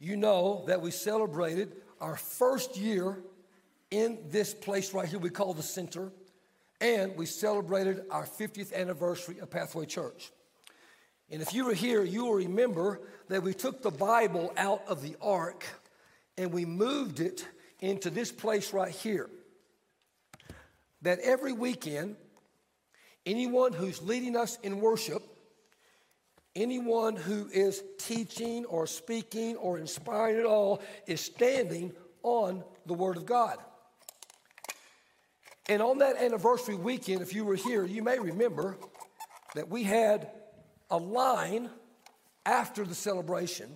you know that we celebrated our first year in this place right here we call the center, and we celebrated our 50th anniversary of Pathway Church. And if you were here, you will remember that we took the Bible out of the ark and we moved it into this place right here. That every weekend, anyone who's leading us in worship, anyone who is teaching or speaking or inspiring at all, is standing on the Word of God. And on that anniversary weekend, if you were here, you may remember that we had a line after the celebration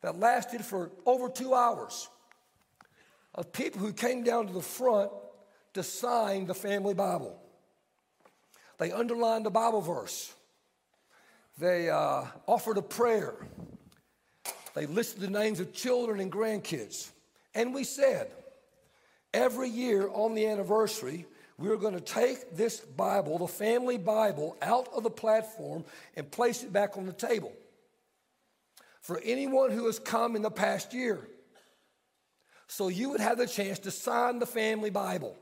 that lasted for over two hours of people who came down to the front to sign the family Bible. They underlined the Bible verse. They uh, offered a prayer. They listed the names of children and grandkids. And we said, every year on the anniversary, we are going to take this Bible, the family Bible, out of the platform and place it back on the table. For anyone who has come in the past year, so you would have the chance to sign the family Bible.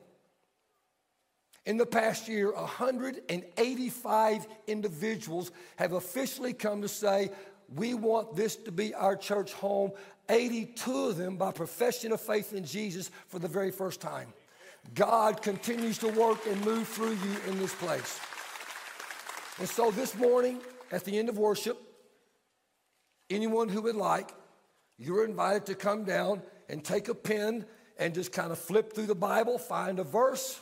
In the past year, 185 individuals have officially come to say, We want this to be our church home. 82 of them by profession of faith in Jesus for the very first time. God continues to work and move through you in this place. And so this morning, at the end of worship, anyone who would like, you're invited to come down and take a pen and just kind of flip through the Bible, find a verse,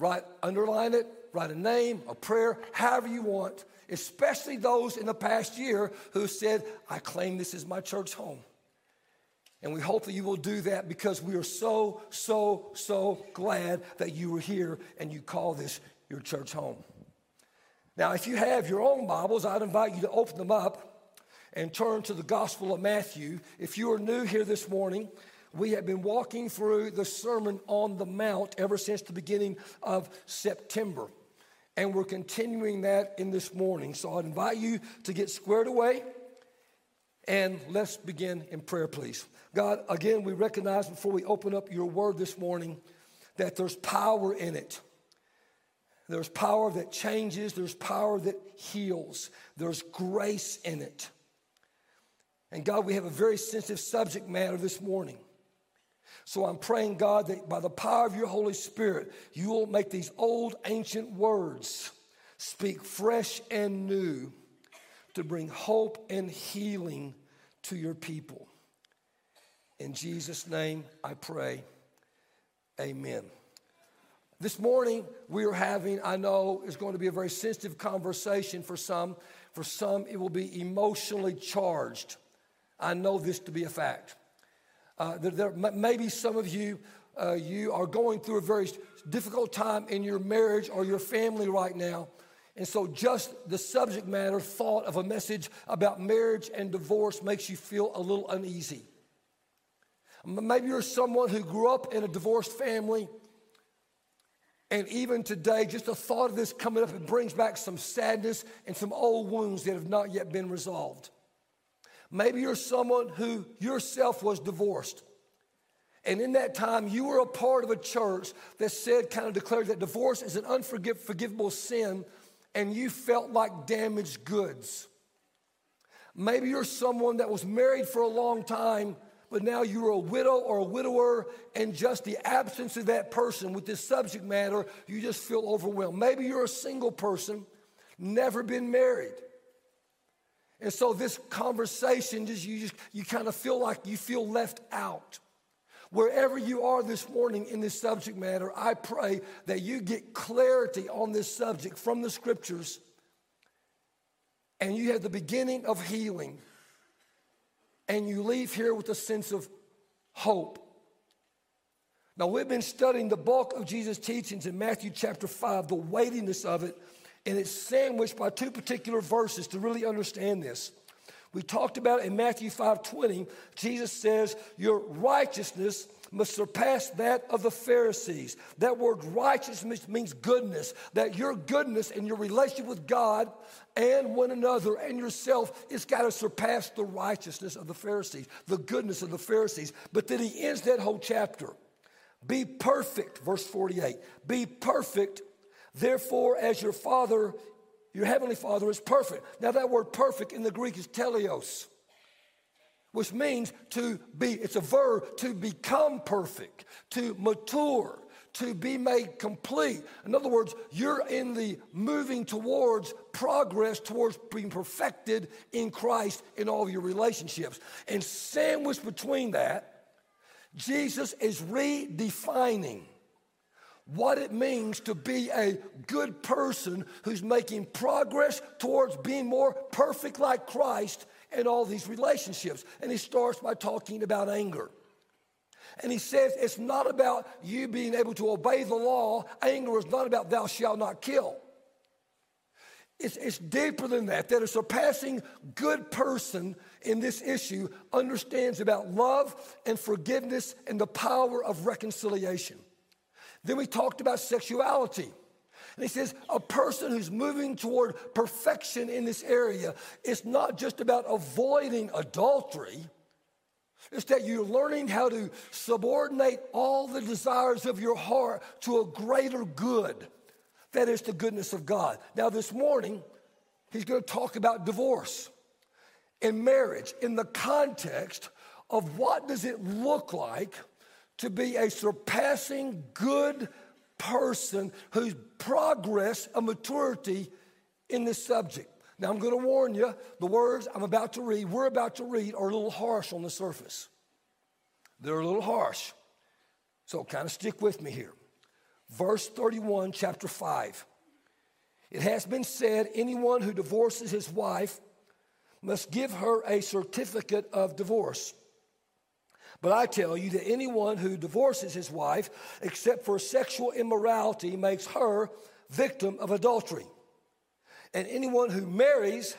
write, underline it, write a name, a prayer, however you want, especially those in the past year who said, I claim this is my church home. And we hope that you will do that because we are so, so, so glad that you were here and you call this your church home. Now, if you have your own Bibles, I'd invite you to open them up and turn to the Gospel of Matthew. If you are new here this morning, we have been walking through the Sermon on the Mount ever since the beginning of September. And we're continuing that in this morning. So I'd invite you to get squared away and let's begin in prayer, please. God, again, we recognize before we open up your word this morning that there's power in it. There's power that changes, there's power that heals, there's grace in it. And God, we have a very sensitive subject matter this morning. So I'm praying, God, that by the power of your Holy Spirit, you will make these old ancient words speak fresh and new to bring hope and healing to your people. In Jesus' name I pray. Amen. This morning we are having, I know, is going to be a very sensitive conversation for some. For some, it will be emotionally charged. I know this to be a fact. Uh, there, there, maybe some of you, uh, you are going through a very difficult time in your marriage or your family right now. And so, just the subject matter, thought of a message about marriage and divorce makes you feel a little uneasy. Maybe you're someone who grew up in a divorced family, and even today, just the thought of this coming up, it brings back some sadness and some old wounds that have not yet been resolved. Maybe you're someone who yourself was divorced. And in that time, you were a part of a church that said, kind of declared that divorce is an unforgivable sin, and you felt like damaged goods. Maybe you're someone that was married for a long time but now you're a widow or a widower, and just the absence of that person with this subject matter, you just feel overwhelmed. Maybe you're a single person, never been married. And so this conversation, just you just you kind of feel like you feel left out. Wherever you are this morning in this subject matter, I pray that you get clarity on this subject from the scriptures and you have the beginning of healing and you leave here with a sense of hope. Now, we've been studying the bulk of Jesus' teachings in Matthew chapter 5, the weightiness of it, and it's sandwiched by two particular verses to really understand this. We talked about in Matthew 5 20, Jesus says, Your righteousness must surpass that of the Pharisees. That word righteousness means goodness, that your goodness and your relationship with God and one another and yourself, it's got to surpass the righteousness of the Pharisees, the goodness of the Pharisees. But then he ends that whole chapter. Be perfect, verse 48. Be perfect, therefore, as your Father, your heavenly Father, is perfect. Now, that word perfect in the Greek is teleios which means to be, it's a verb, to become perfect, to mature, to be made complete. In other words, you're in the moving towards progress, towards being perfected in Christ in all your relationships. And sandwiched between that, Jesus is redefining what it means to be a good person who's making progress towards being more perfect like Christ in all these relationships. And he starts by talking about anger. And he says it's not about you being able to obey the law. Anger is not about thou shalt not kill. It's, it's deeper than that, that a surpassing good person in this issue understands about love and forgiveness and the power of reconciliation. Then we talked about sexuality. And he says, a person who's moving toward perfection in this area is not just about avoiding adultery, it's that you're learning how to subordinate all the desires of your heart to a greater good. That is the goodness of God. Now, this morning, he's going to talk about divorce and marriage in the context of what does it look like to be a surpassing good person whose progress of maturity in this subject. Now, I'm going to warn you, the words I'm about to read, we're about to read, are a little harsh on the surface. They're a little harsh. So, kind of stick with me here. Verse 31, chapter 5. It has been said anyone who divorces his wife must give her a certificate of divorce. But I tell you that anyone who divorces his wife, except for sexual immorality, makes her victim of adultery. And anyone who marries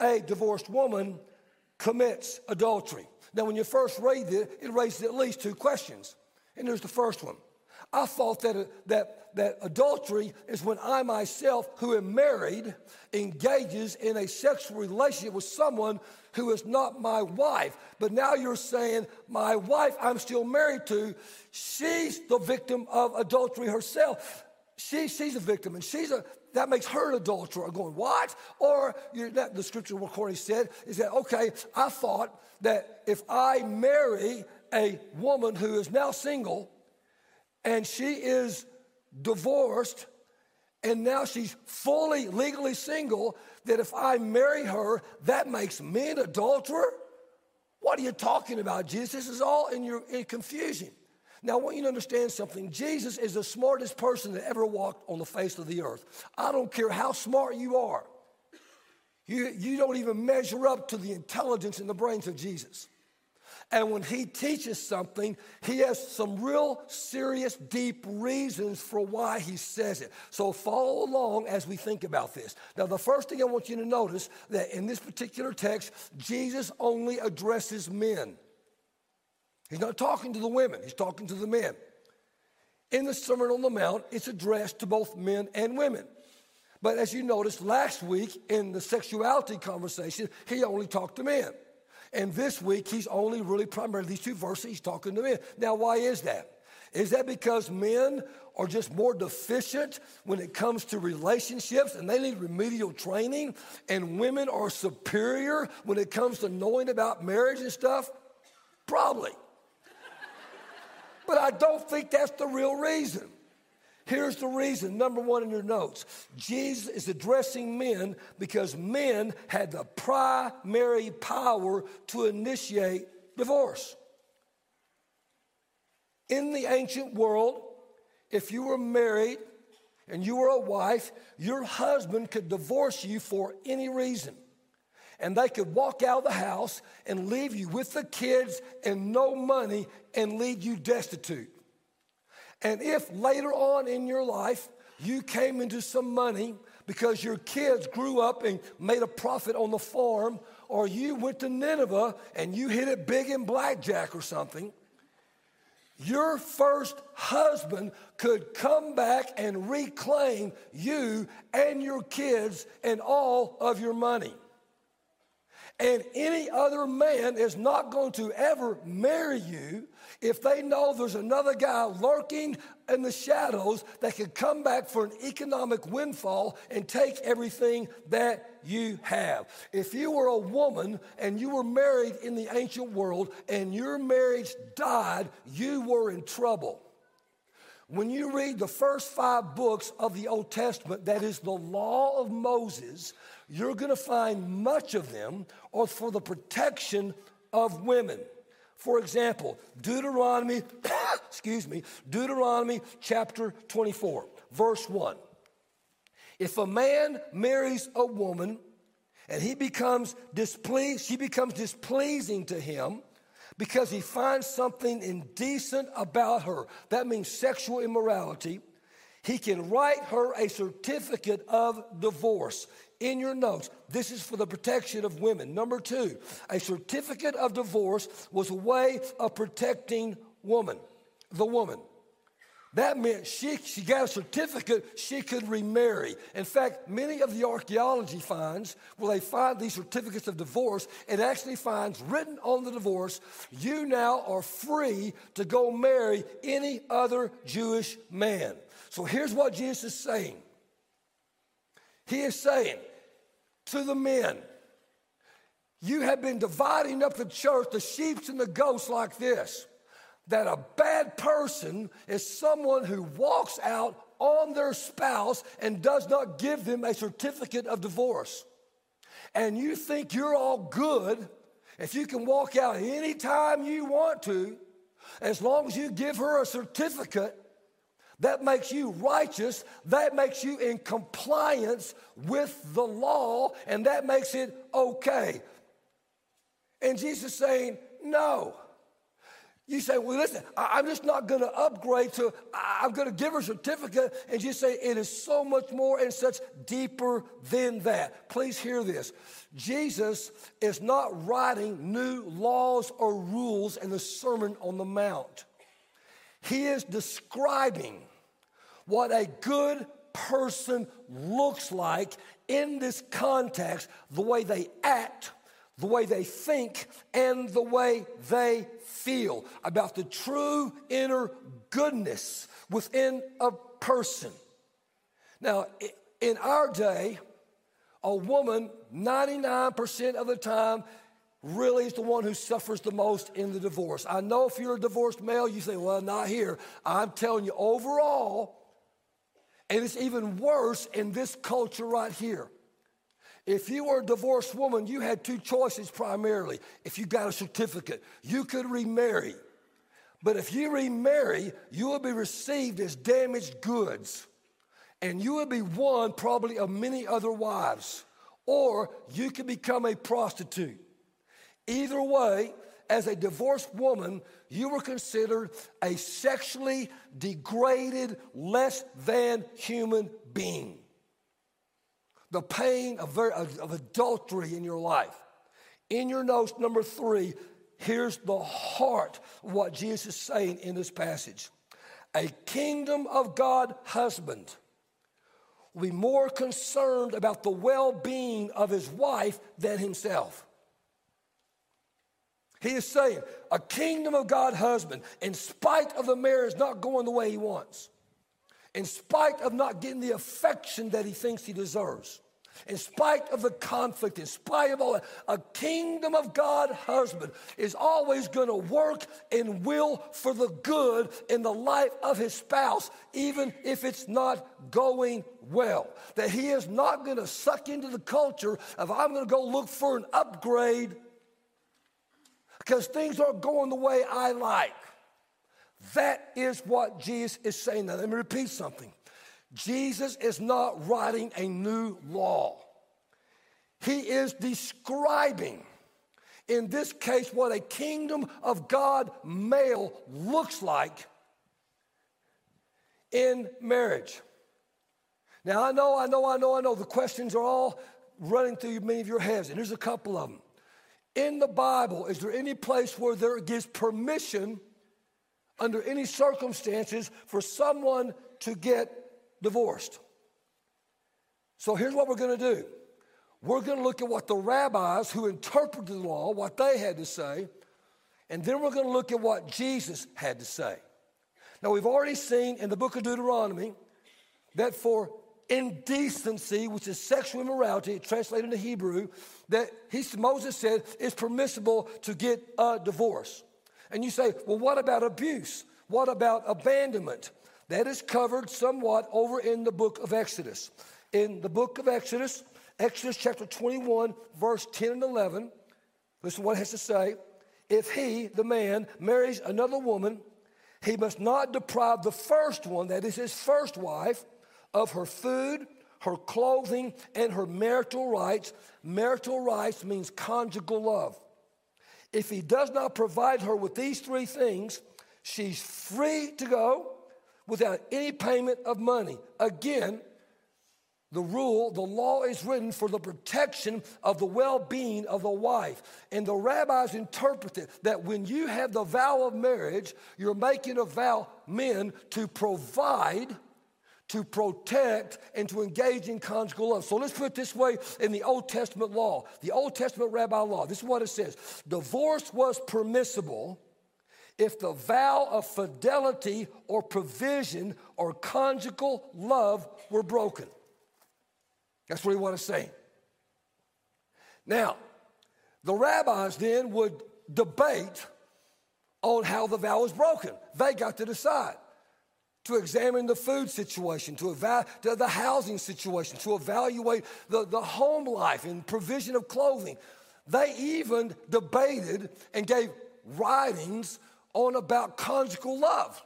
a divorced woman commits adultery. Now, when you first read it, it raises at least two questions. And there's the first one. I thought that, that, that adultery is when I myself, who am married, engages in a sexual relationship with someone who is not my wife. But now you're saying, my wife I'm still married to, she's the victim of adultery herself. She, she's a victim, and she's a that makes her an adulterer. Going what? Or that the scripture recording said is that okay? I thought that if I marry a woman who is now single, and she is divorced, and now she's fully legally single, that if I marry her, that makes me an adulterer? What are you talking about, Jesus? This is all in your in confusion. Now, I want you to understand something. Jesus is the smartest person that ever walked on the face of the earth. I don't care how smart you are, you, you don't even measure up to the intelligence in the brains of Jesus. And when he teaches something, he has some real serious, deep reasons for why he says it. So follow along as we think about this. Now, the first thing I want you to notice that in this particular text, Jesus only addresses men. He's not talking to the women, he's talking to the men. In the Sermon on the Mount, it's addressed to both men and women. But as you noticed last week in the sexuality conversation, he only talked to men. And this week, he's only really primarily these two verses, he's talking to men. Now, why is that? Is that because men are just more deficient when it comes to relationships and they need remedial training, and women are superior when it comes to knowing about marriage and stuff? Probably. but I don't think that's the real reason. Here's the reason number one in your notes Jesus is addressing men because men had the primary power to initiate divorce. In the ancient world, if you were married and you were a wife, your husband could divorce you for any reason. And they could walk out of the house and leave you with the kids and no money and leave you destitute. And if later on in your life you came into some money because your kids grew up and made a profit on the farm, or you went to Nineveh and you hit it big in blackjack or something, your first husband could come back and reclaim you and your kids and all of your money. And any other man is not going to ever marry you if they know there's another guy lurking in the shadows that could come back for an economic windfall and take everything that you have. If you were a woman and you were married in the ancient world and your marriage died, you were in trouble. When you read the first five books of the Old Testament, that is the law of Moses, you're going to find much of them are for the protection of women. For example, Deuteronomy, excuse me, Deuteronomy chapter 24, verse 1. If a man marries a woman and he becomes displeased, she becomes displeasing to him because he finds something indecent about her, that means sexual immorality, he can write her a certificate of divorce in your notes. This is for the protection of women. Number two, a certificate of divorce was a way of protecting woman, the woman. That meant she, she got a certificate, she could remarry. In fact, many of the archaeology finds, where they find these certificates of divorce, it actually finds written on the divorce, you now are free to go marry any other Jewish man. So here's what Jesus is saying He is saying, to the men. You have been dividing up the church, the sheep and the goats, like this that a bad person is someone who walks out on their spouse and does not give them a certificate of divorce. And you think you're all good if you can walk out anytime you want to, as long as you give her a certificate that makes you righteous. That makes you in compliance with the law, and that makes it okay. And Jesus saying, No. You say, well, listen, I'm just not going to upgrade to, I'm going to give her a certificate. And you say, it is so much more and such deeper than that. Please hear this. Jesus is not writing new laws or rules in the Sermon on the Mount. He is describing what a good person looks like in this context, the way they act, the way they think, and the way they feel about the true inner goodness within a person. Now, in our day, a woman, 99% of the time, really is the one who suffers the most in the divorce. I know if you're a divorced male, you say, well, not here. I'm telling you, overall, and it's even worse in this culture right here. If you were a divorced woman, you had two choices primarily. If you got a certificate, you could remarry. But if you remarry, you will be received as damaged goods. And you will be one probably of many other wives. Or you could become a prostitute. Either way, as a divorced woman, you were considered a sexually degraded, less than human being. The pain of, of adultery in your life. In your notes, number three, here's the heart of what Jesus is saying in this passage. A kingdom of God husband will be more concerned about the well being of his wife than himself. He is saying, a kingdom of God husband, in spite of the marriage not going the way he wants, in spite of not getting the affection that he thinks he deserves, in spite of the conflict, in spite of all that, a kingdom of God husband is always going to work and will for the good in the life of his spouse, even if it's not going well. That he is not going to suck into the culture of, I'm going to go look for an upgrade because things aren't going the way I like. That is what Jesus is saying. Now, let me repeat something. Jesus is not writing a new law, he is describing, in this case, what a kingdom of God male looks like in marriage. Now, I know, I know, I know, I know the questions are all running through many of your heads, and here's a couple of them in the Bible, is there any place where there gives permission under any circumstances for someone to get divorced. So here's what we're going to do. We're going to look at what the rabbis who interpreted the law, what they had to say, and then we're going to look at what Jesus had to say. Now, we've already seen in the book of Deuteronomy that for indecency, which is sexual immorality, translated into Hebrew, that he, Moses said it's permissible to get a divorce. And you say, well, what about abuse? What about abandonment? That is covered somewhat over in the book of Exodus. In the book of Exodus, Exodus chapter 21, verse 10 and 11, listen to what it has to say. If he, the man, marries another woman, he must not deprive the first one, that is his first wife, of her food, her clothing, and her marital rights. Marital rights means conjugal love. If he does not provide her with these three things, she's free to go without any payment of money. Again, the rule, the law is written for the protection of the well being of the wife. And the rabbis interpret it that when you have the vow of marriage, you're making a vow, men, to provide to protect and to engage in conjugal love. So let's put it this way in the Old Testament law, the Old Testament rabbi law. This is what it says Divorce was permissible if the vow of fidelity or provision or conjugal love were broken. That's what he want to say. Now, the rabbis then would debate on how the vow was broken. They got to decide to examine the food situation, to evaluate the housing situation, to evaluate the, the home life and provision of clothing. They even debated and gave writings on about conjugal love.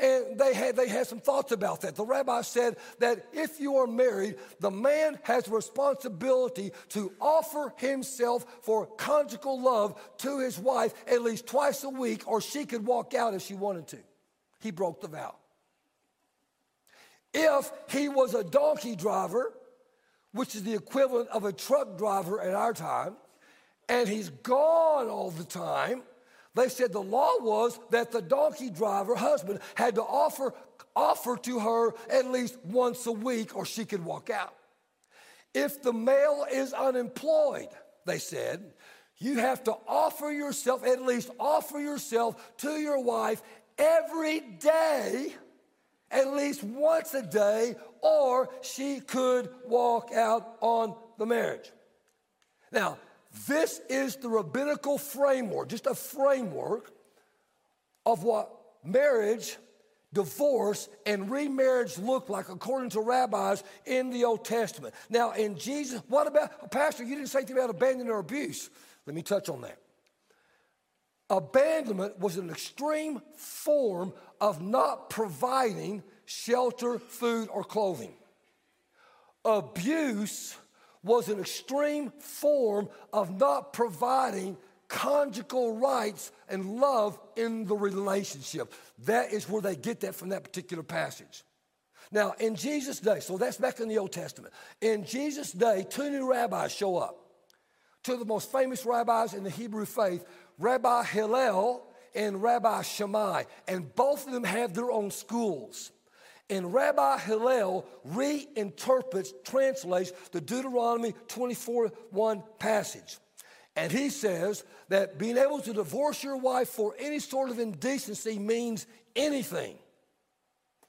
And they had, they had some thoughts about that. The rabbi said that if you are married, the man has responsibility to offer himself for conjugal love to his wife at least twice a week, or she could walk out if she wanted to he broke the vow. If he was a donkey driver, which is the equivalent of a truck driver at our time, and he's gone all the time, they said the law was that the donkey driver husband had to offer, offer to her at least once a week or she could walk out. If the male is unemployed, they said, you have to offer yourself, at least offer yourself to your wife every day, at least once a day, or she could walk out on the marriage. Now, this is the rabbinical framework, just a framework of what marriage, divorce, and remarriage look like according to rabbis in the Old Testament. Now, in Jesus, what about, Pastor, you didn't say anything about abandonment or abuse. Let me touch on that. Abandonment was an extreme form of not providing shelter, food, or clothing. Abuse was an extreme form of not providing conjugal rights and love in the relationship. That is where they get that from that particular passage. Now, in Jesus' day, so that's back in the Old Testament. In Jesus' day, two new rabbis show up. Two of the most famous rabbis in the Hebrew faith Rabbi Hillel and Rabbi Shammai, and both of them have their own schools. And Rabbi Hillel reinterprets, translates the Deuteronomy 24 1 passage. And he says that being able to divorce your wife for any sort of indecency means anything.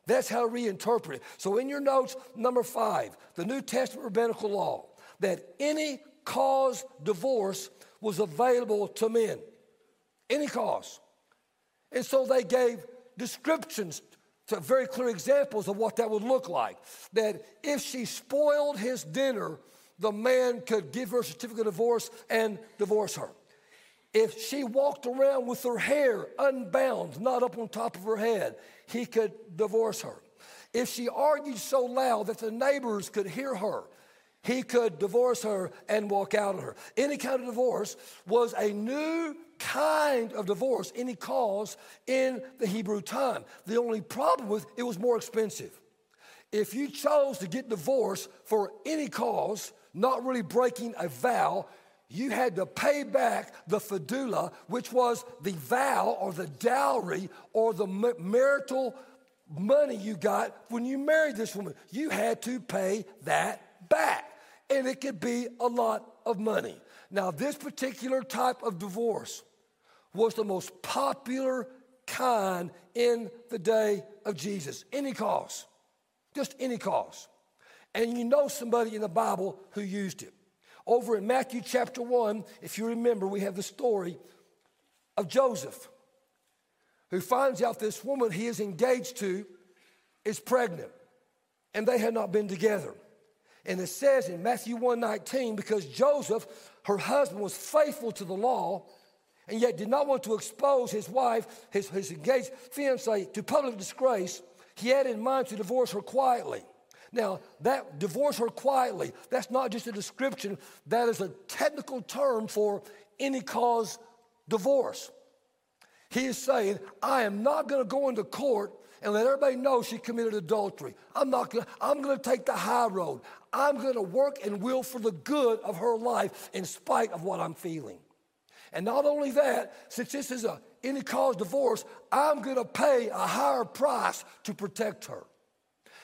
That's how to reinterpret it. So, in your notes, number five, the New Testament rabbinical law, that any cause divorce was available to men any cause. And so they gave descriptions to very clear examples of what that would look like. That if she spoiled his dinner, the man could give her a certificate of divorce and divorce her. If she walked around with her hair unbound, not up on top of her head, he could divorce her. If she argued so loud that the neighbors could hear her, he could divorce her and walk out on her. Any kind of divorce was a new kind of divorce, any cause in the Hebrew time. The only problem with it was more expensive. If you chose to get divorced for any cause, not really breaking a vow, you had to pay back the fidula, which was the vow or the dowry or the marital money you got when you married this woman. You had to pay that back. And it could be a lot of money. Now, this particular type of divorce was the most popular kind in the day of Jesus. Any cause, just any cause. And you know somebody in the Bible who used it. Over in Matthew chapter 1, if you remember, we have the story of Joseph, who finds out this woman he is engaged to is pregnant, and they had not been together. And it says in Matthew 1:19, because Joseph, her husband, was faithful to the law, and yet did not want to expose his wife, his, his engaged fiancee, to public disgrace, he had in mind to divorce her quietly. Now, that divorce her quietly, that's not just a description, that is a technical term for any cause divorce. He is saying, I am not going to go into court and let everybody know she committed adultery. I'm not going to, I'm going to take the high road. I'm going to work and will for the good of her life in spite of what I'm feeling. And not only that, since this is a any cause divorce, I'm going to pay a higher price to protect her.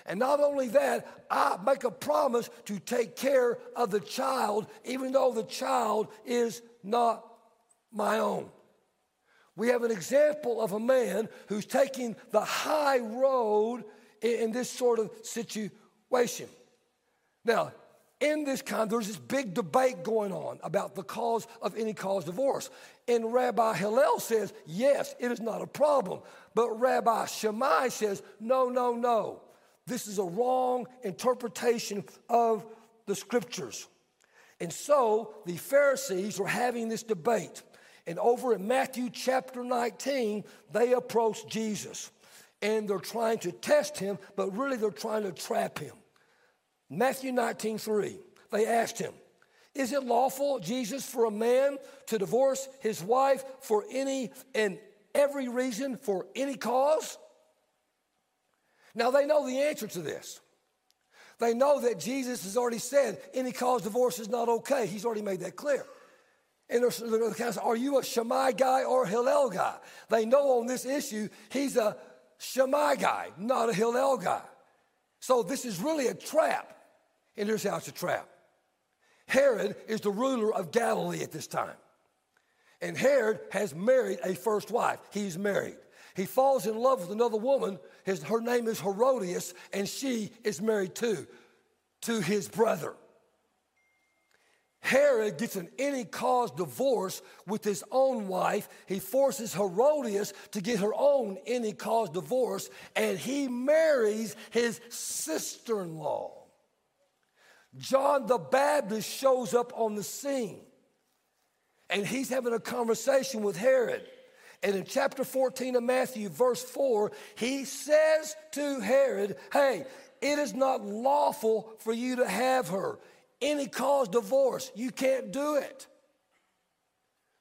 And not only that, I make a promise to take care of the child, even though the child is not my own. We have an example of a man who's taking the high road in, in this sort of situation. Now, in this kind, there's this big debate going on about the cause of any cause divorce. And Rabbi Hillel says, yes, it is not a problem. But Rabbi Shammai says, no, no, no. This is a wrong interpretation of the scriptures. And so the Pharisees were having this debate. And over in Matthew chapter 19, they approach Jesus. And they're trying to test him, but really they're trying to trap him. Matthew 19, 3, they asked him, Is it lawful, Jesus, for a man to divorce his wife for any and every reason, for any cause? Now they know the answer to this. They know that Jesus has already said any cause divorce is not okay. He's already made that clear. And they're, kind of, are you a Shammai guy or a Hillel guy? They know on this issue he's a Shammai guy, not a Hillel guy. So this is really a trap. And here's how it's a trap. Herod is the ruler of Galilee at this time. And Herod has married a first wife. He's married. He falls in love with another woman. His, her name is Herodias, and she is married too, to his brother. Herod gets an any cause divorce with his own wife. He forces Herodias to get her own any cause divorce, and he marries his sister in law. John the Baptist shows up on the scene, and he's having a conversation with Herod. And in chapter 14 of Matthew, verse 4, he says to Herod, Hey, it is not lawful for you to have her any cause divorce. You can't do it.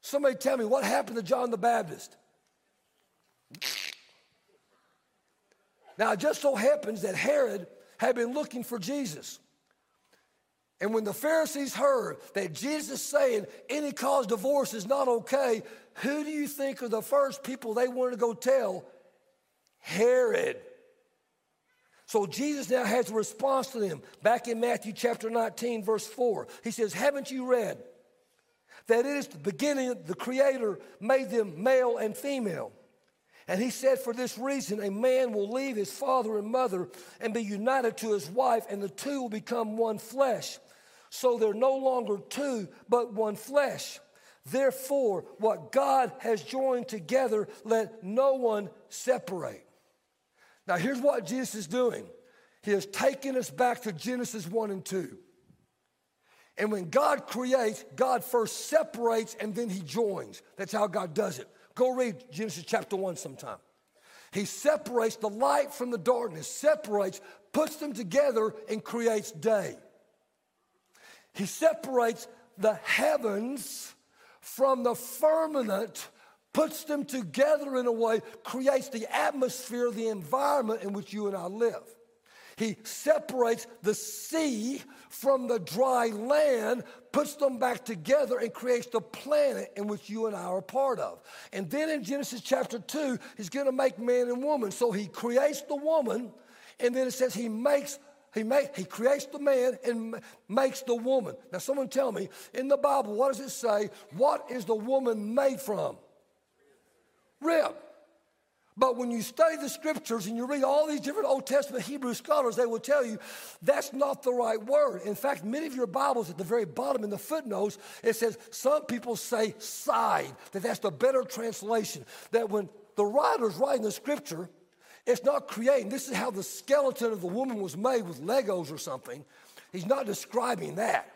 Somebody tell me what happened to John the Baptist? Now, it just so happens that Herod had been looking for Jesus. And when the Pharisees heard that Jesus saying any cause divorce is not okay, who do you think are the first people they wanted to go tell? Herod. So Jesus now has a response to them. Back in Matthew chapter 19, verse 4, he says, Haven't you read that it is the beginning, the Creator made them male and female? And he said, For this reason, a man will leave his father and mother and be united to his wife, and the two will become one flesh. So they're no longer two, but one flesh. Therefore, what God has joined together, let no one separate. Now, here's what Jesus is doing He has taken us back to Genesis 1 and 2. And when God creates, God first separates and then He joins. That's how God does it. Go read Genesis chapter 1 sometime. He separates the light from the darkness, separates, puts them together, and creates day. He separates the heavens from the firmament puts them together in a way, creates the atmosphere, the environment in which you and I live. He separates the sea from the dry land, puts them back together, and creates the planet in which you and I are part of. And then in Genesis chapter 2, he's going to make man and woman. So he creates the woman, and then it says he makes. He, make, he creates the man and makes the woman. Now, someone tell me, in the Bible, what does it say? What is the woman made from? Rib. But when you study the scriptures and you read all these different Old Testament Hebrew scholars, they will tell you that's not the right word. In fact, many of your Bibles at the very bottom in the footnotes, it says some people say side, that that's the better translation. That when the writer's writing the scripture, it's not creating. This is how the skeleton of the woman was made with Legos or something. He's not describing that.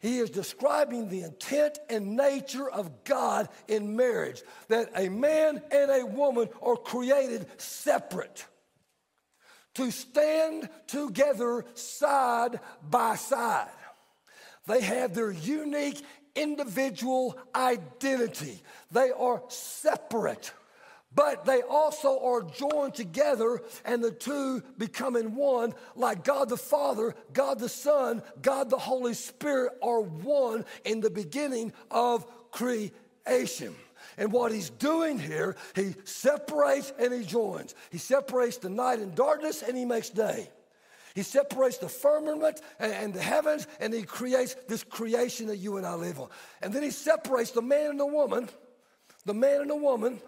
He is describing the intent and nature of God in marriage that a man and a woman are created separate to stand together side by side. They have their unique individual identity, they are separate but they also are joined together and the two becoming one. Like god the father god the son god the holy spirit are one in the beginning of creation. And what he's doing here he separates and he joins. He separates the night and darkness and he makes day. He separates the firmament and, the heavens and he creates this creation that you and i live on. And then he separates the man and the woman the man and the woman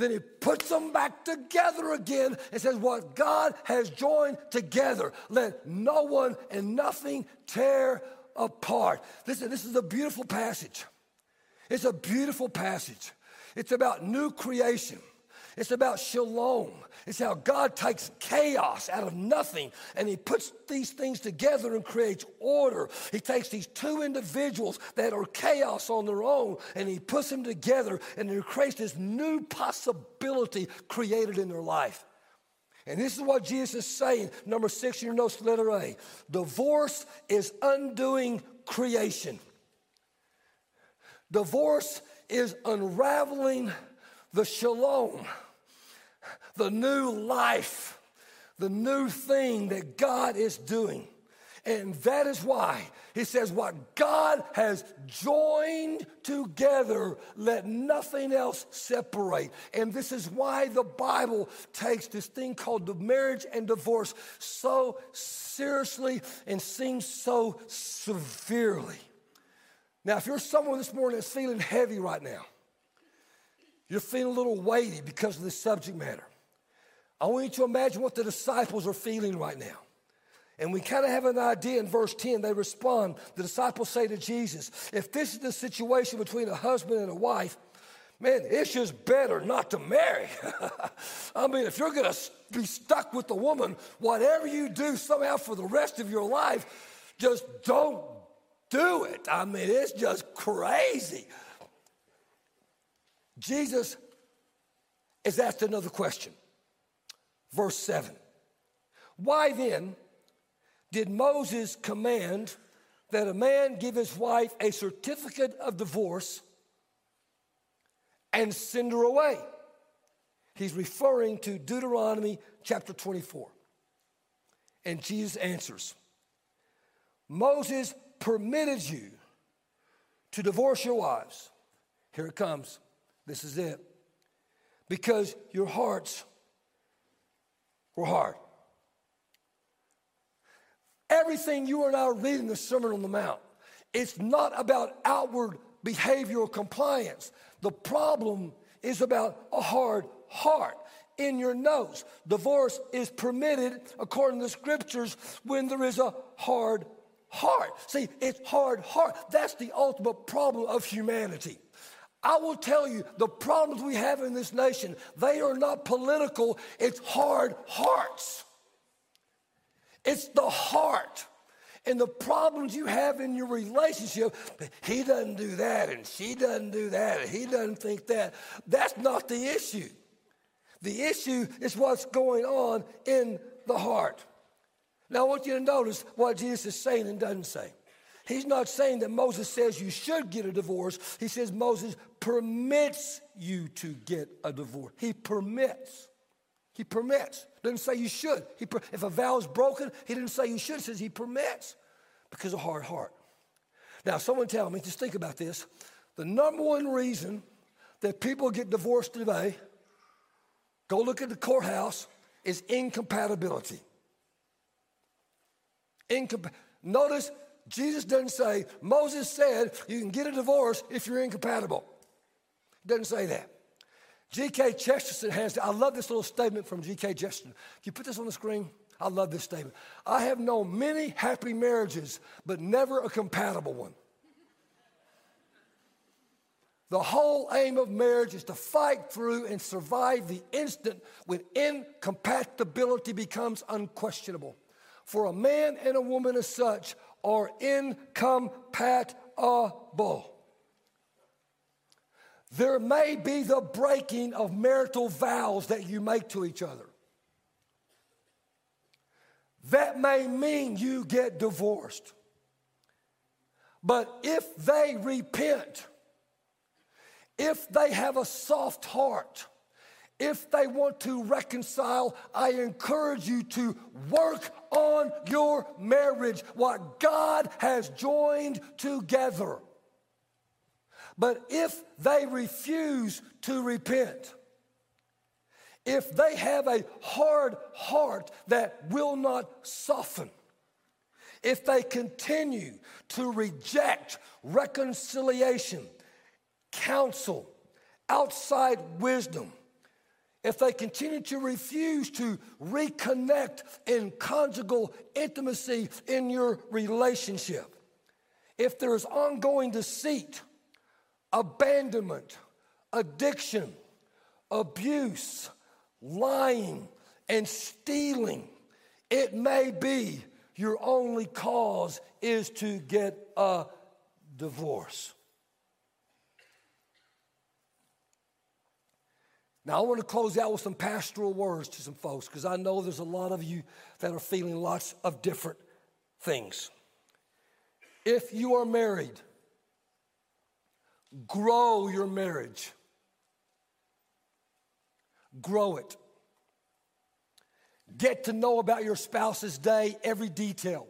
then he puts them back together again and says, What God has joined together, let no one and nothing tear apart. Listen, this is a beautiful passage. It's a beautiful passage. It's about new creation. It's about shalom. It's how God takes chaos out of nothing and He puts these things together and creates order. He takes these two individuals that are chaos on their own and He puts them together and He creates this new possibility created in their life. And this is what Jesus is saying. Number six in your notes, letter A. Divorce is undoing creation. Divorce is unraveling the shalom the new life, the new thing that God is doing. And that is why he says, What God has joined together, let nothing else separate. And this is why the Bible takes this thing called the marriage and divorce so seriously and seems so severely. Now, if you're someone this morning that's feeling heavy right now, you're feeling a little weighty because of this subject matter. I want you to imagine what the disciples are feeling right now. And we kind of have an idea in verse 10. They respond. The disciples say to Jesus, If this is the situation between a husband and a wife, man, it's just better not to marry. I mean, if you're going to be stuck with the woman, whatever you do somehow for the rest of your life, just don't do it. I mean, it's just crazy. Jesus is asked another question. Verse 7. Why then did Moses command that a man give his wife a certificate of divorce and send her away? He's referring to Deuteronomy chapter 24. And Jesus answers Moses permitted you to divorce your wives. Here it comes. This is it. Because your hearts were hard. Everything you and I are reading the Sermon on the Mount, it's not about outward behavioral compliance. The problem is about a hard heart. In your notes, divorce is permitted according to the scriptures when there is a hard heart. See, it's hard heart. That's the ultimate problem of humanity. I will tell you the problems we have in this nation, they are not political, it's hard hearts. It's the heart. And the problems you have in your relationship, he doesn't do that, and she doesn't do that, and he doesn't think that. That's not the issue. The issue is what's going on in the heart. Now, I want you to notice what Jesus is saying and doesn't say. He's not saying that Moses says you should get a divorce. He says Moses permits you to get a divorce. He permits. He permits. Doesn't say you should. He, if a vow is broken, he didn't say you should. He says he permits because of hard heart. Now, someone tell me, just think about this. The number one reason that people get divorced today, go look at the courthouse, is incompatibility. Incompa- Notice Jesus doesn't say, Moses said you can get a divorce if you're incompatible. He doesn't say that. G.K. Chesterton has, I love this little statement from G.K. Chesterton. Can you put this on the screen? I love this statement. I have known many happy marriages, but never a compatible one. The whole aim of marriage is to fight through and survive the instant when incompatibility becomes unquestionable. For a man and a woman as such are incompatible. There may be the breaking of marital vows that you make to each other. That may mean you get divorced. But if they repent, if they have a soft heart, if they want to reconcile, I encourage you to work on your marriage, what God has joined together. But if they refuse to repent, if they have a hard heart that will not soften, if they continue to reject reconciliation, counsel, outside wisdom, if they continue to refuse to reconnect in conjugal intimacy in your relationship, if there is ongoing deceit, abandonment, addiction, abuse, lying, and stealing, it may be your only cause is to get a divorce. Now, I want to close out with some pastoral words to some folks because I know there's a lot of you that are feeling lots of different things. If you are married, grow your marriage, grow it. Get to know about your spouse's day, every detail.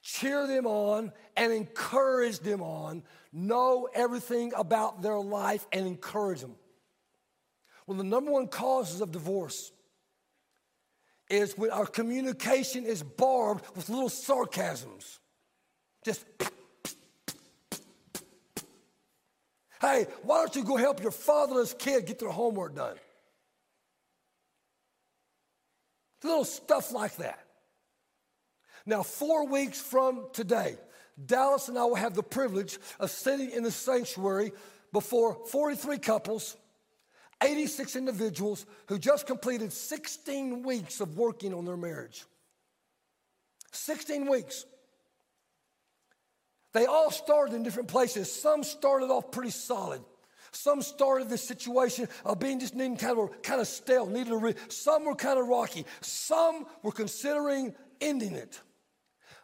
Cheer them on and encourage them on know everything about their life and encourage them. One Well, the number one causes of divorce is when our communication is barbed with little sarcasms. Just, hey, why don't you go help your fatherless kid get their homework done? Little stuff like that. Now, four weeks from today, Dallas and I will have the privilege of sitting in the sanctuary before 43 couples, 86 individuals who just completed 16 weeks of working on their marriage. 16 weeks. They all started in different places. Some started off pretty solid. Some started this situation of being just needing kind of kind of stale, needed a re- some were kind of rocky. Some were considering ending it.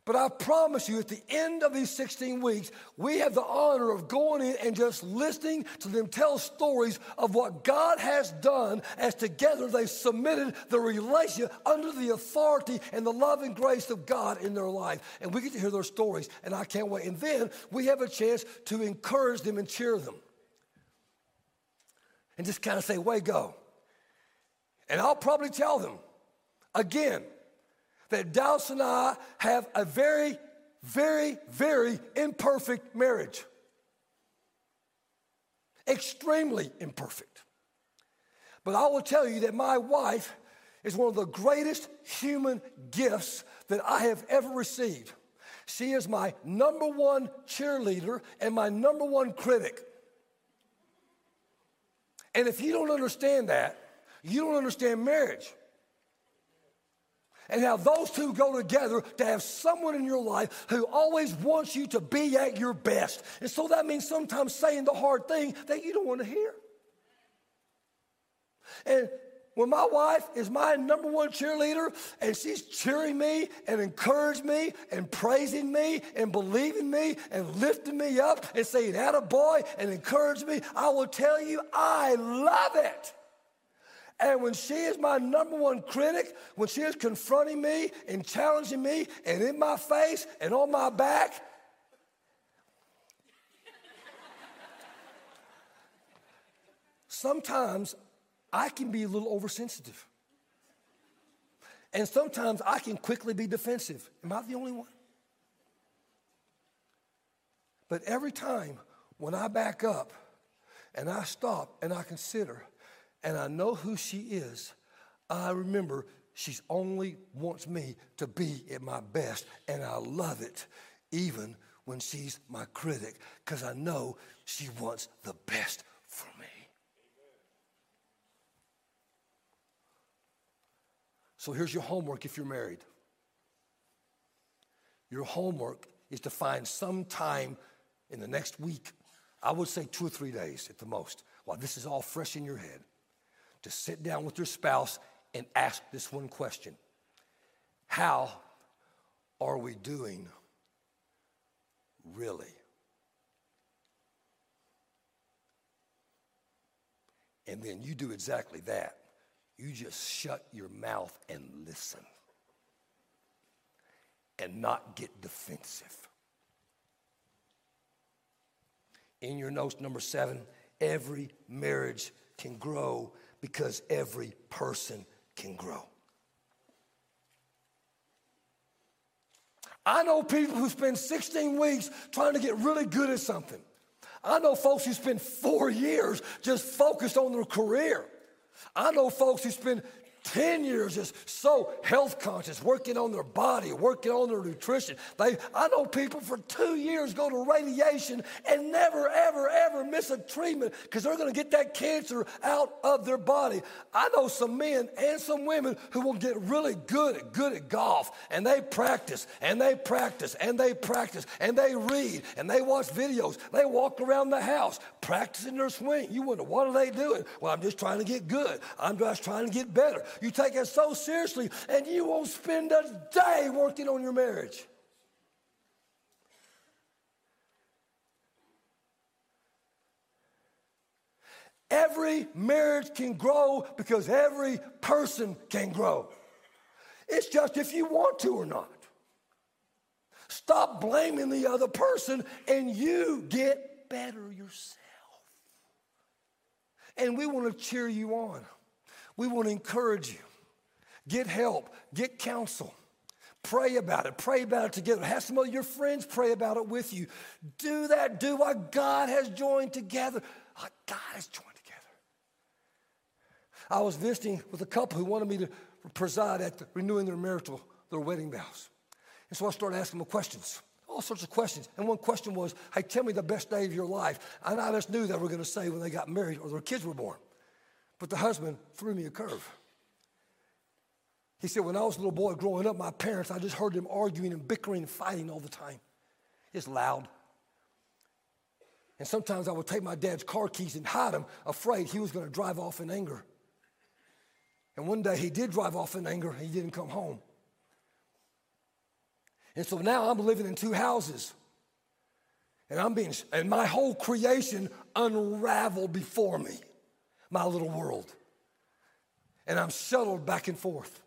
But I promise you, at the end of these 16 weeks, we have the honor of going in and just listening to them tell stories of what God has done as together they submitted the relationship under the authority and the love and grace of God in their life. And we get to hear their stories, and I can't wait. And then we have a chance to encourage them and cheer them. And just kind of say, way go. And I'll probably tell them again, that Dallas and I have a very, very, very imperfect marriage. Extremely imperfect. But I will tell you that my wife is one of the greatest human gifts that I have ever received. She is my number one cheerleader and my number one critic. And if you don't understand that, you don't understand marriage and how those two go together to have someone in your life who always wants you to be at your best. And so that means sometimes saying the hard thing that you don't want to hear. And when my wife is my number one cheerleader and she's cheering me and encouraging me and praising me and believing me and lifting me up and saying, Atta boy, and encourage me, I will tell you, I love it. And when she is my number one critic, when she is confronting me and challenging me and in my face and on my back, sometimes I can be a little oversensitive. And sometimes I can quickly be defensive. Am I the only one? But every time when I back up and I stop and I consider and I know who she is, I remember she only wants me to be at my best and I love it even when she's my critic because I know she wants the best for me. So here's your homework if you're married. Your homework is to find some time in the next week, I would say two or three days at the most, while this is all fresh in your head, to sit down with your spouse and ask this one question How are we doing really? And then you do exactly that. You just shut your mouth and listen and not get defensive. In your notes, number seven, every marriage can grow because every person can grow. I know people who spend 16 weeks trying to get really good at something. I know folks who spend four years just focused on their career. I know folks who spend 10 years is so health conscious, working on their body, working on their nutrition. They, I know people for two years go to radiation and never, ever, ever miss a treatment because they're going to get that cancer out of their body. I know some men and some women who will get really good good at golf and they practice and they practice and they practice and they read and they watch videos. They walk around the house practicing their swing. You wonder, what are they doing? Well, I'm just trying to get good. I'm just trying to get better. You take it so seriously, and you won't spend a day working on your marriage. Every marriage can grow because every person can grow. It's just if you want to or not. Stop blaming the other person and you get better yourself. And we want to cheer you on. We want to encourage you. Get help, get counsel. Pray about it. Pray about it together. Have some of your friends pray about it with you. Do that. Do what God has joined together. What God has joined together. I was visiting with a couple who wanted me to preside at the, renewing their marital, their wedding vows. And so I started asking them questions, all sorts of questions. And one question was, hey, tell me the best day of your life. And I just knew they were going to say when they got married or their kids were born. But the husband threw me a curve. He said, When I was a little boy growing up, my parents, I just heard them arguing and bickering and fighting all the time. It's loud. And sometimes I would take my dad's car keys and hide them, afraid he was going to drive off in anger. And one day he did drive off in anger, he didn't come home. And so now I'm living in two houses. And I'm being, and my whole creation unraveled before me my little world. And I'm shuttled back and forth.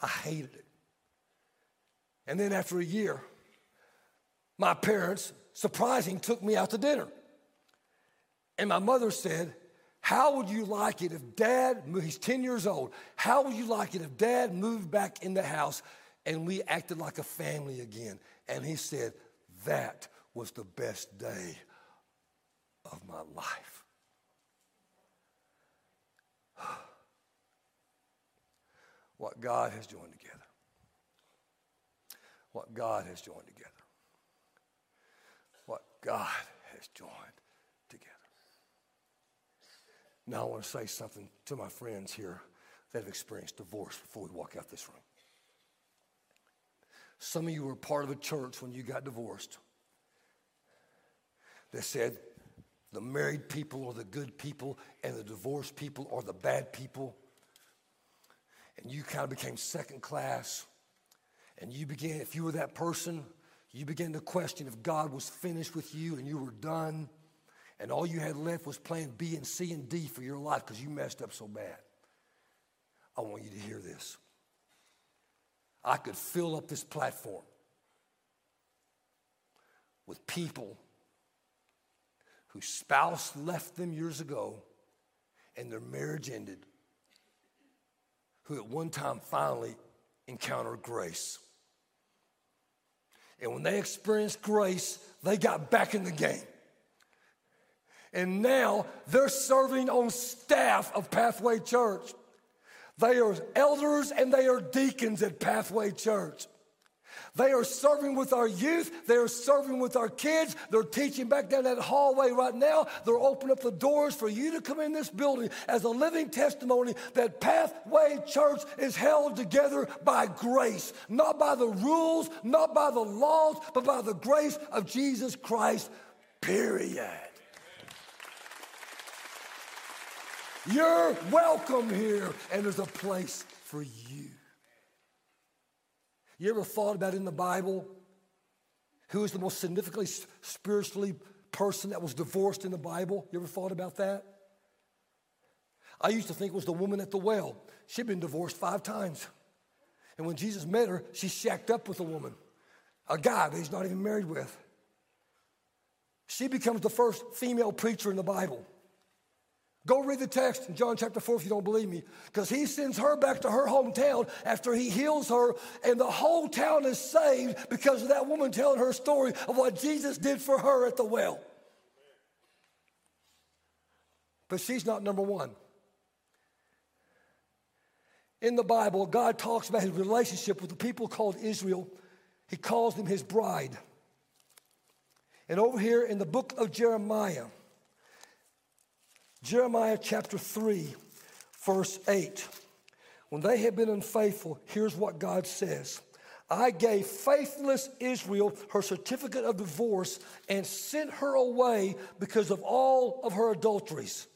I hated it. And then after a year, my parents, surprising, took me out to dinner. And my mother said, How would you like it if dad, he's 10 years old, how would you like it if dad moved back in the house and we acted like a family again? And he said, That was the best day of my life. What God has joined together. What God has joined together. What God has joined together. Now, I want to say something to my friends here that have experienced divorce before we walk out this room. Some of you were part of a church when you got divorced that said the married people are the good people and the divorced people are the bad people and you kind of became second class, and you began, if you were that person, you began to question if God was finished with you and you were done, and all you had left was plan B and C and D for your life because you messed up so bad. I want you to hear this. I could fill up this platform with people whose spouse left them years ago and their marriage ended, who at one time finally encountered grace. And when they experienced grace, they got back in the game. And now they're serving on staff of Pathway Church. They are elders and they are deacons at Pathway Church. They are serving with our youth. They are serving with our kids. They're teaching back down that hallway right now. They're opening up the doors for you to come in this building as a living testimony that Pathway Church is held together by grace, not by the rules, not by the laws, but by the grace of Jesus Christ, period. You're welcome here, and there's a place for you. You ever thought about in the Bible who is the most significantly spiritually person that was divorced in the Bible? You ever thought about that? I used to think it was the woman at the well. She'd been divorced five times. And when Jesus met her, she shacked up with a woman, a guy that he's not even married with. She becomes the first female preacher in the Bible. Go read the text in John chapter 4 if you don't believe me. Because he sends her back to her hometown after he heals her, and the whole town is saved because of that woman telling her story of what Jesus did for her at the well. But she's not number one. In the Bible, God talks about his relationship with the people called Israel. He calls them his bride. And over here in the book of Jeremiah, Jeremiah chapter 3, verse 8. When they had been unfaithful, here's what God says I gave faithless Israel her certificate of divorce and sent her away because of all of her adulteries.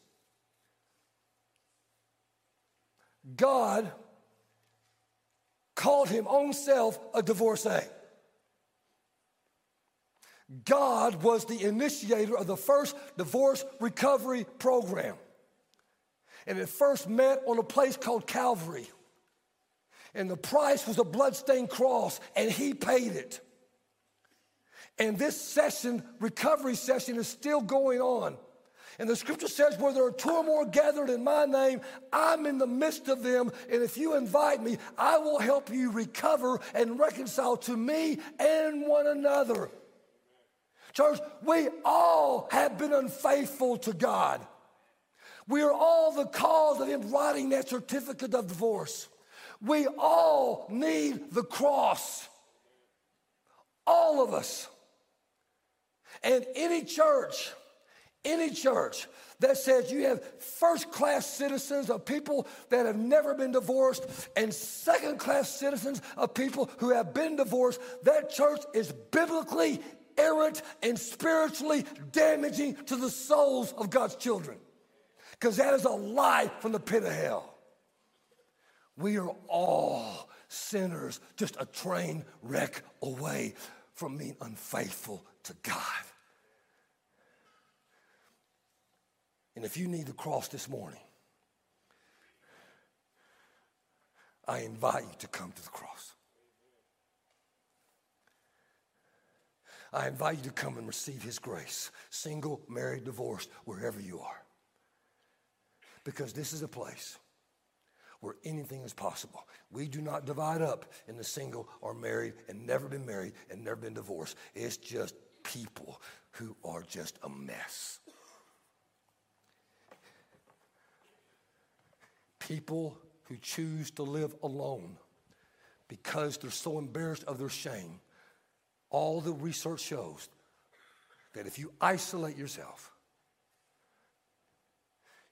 God called him own self a divorcee. God was the initiator of the first divorce recovery program. And it first met on a place called Calvary. And the price was a bloodstained cross, and he paid it. And this session, recovery session, is still going on. And the scripture says, where there are two or more gathered in my name, I'm in the midst of them. And if you invite me, I will help you recover and reconcile to me and one another. Church, we all have been unfaithful to God. We are all the cause of Him writing that certificate of divorce. We all need the cross. All of us. And any church, any church that says you have first class citizens of people that have never been divorced and second class citizens of people who have been divorced, that church is biblically errant and spiritually damaging to the souls of God's children. Because that is a lie from the pit of hell. We are all sinners, just a train wreck away from being unfaithful to God. And if you need the cross this morning, I invite you to come to the cross. I invite you to come and receive His grace, single, married, divorced, wherever you are. Because this is a place where anything is possible. We do not divide up in the single or married and never been married and never been divorced. It's just people who are just a mess. People who choose to live alone because they're so embarrassed of their shame all the research shows that if you isolate yourself,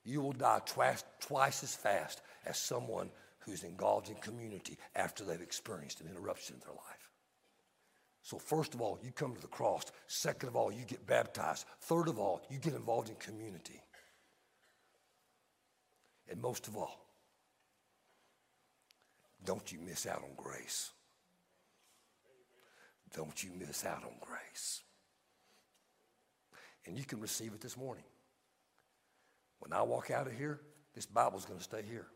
you will die twice, twice as fast as someone who's involved in community after they've experienced an interruption in their life. So, first of all, you come to the cross. Second of all, you get baptized. Third of all, you get involved in community. And most of all, don't you miss out on grace. Don't you miss out on grace. And you can receive it this morning. When I walk out of here, this Bible's going to stay here.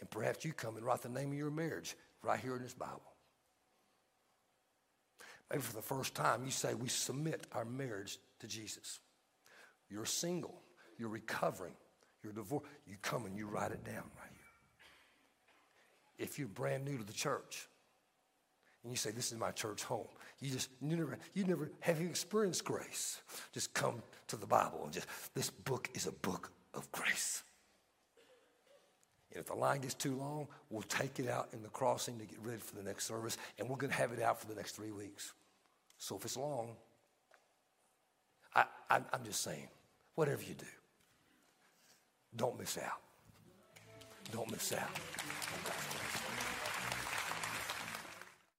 And perhaps you come and write the name of your marriage right here in this Bible. Maybe for the first time, you say, We submit our marriage to Jesus. You're single, you're recovering, you're divorced. You come and you write it down right here. If you're brand new to the church, and you say, This is my church home. You just you never you never have you experienced grace. Just come to the Bible and just this book is a book of grace. And if the line gets too long, we'll take it out in the crossing to get ready for the next service, and we're going to have it out for the next three weeks. So if it's long, I, I, I'm just saying, whatever you do, don't miss out. Don't miss out.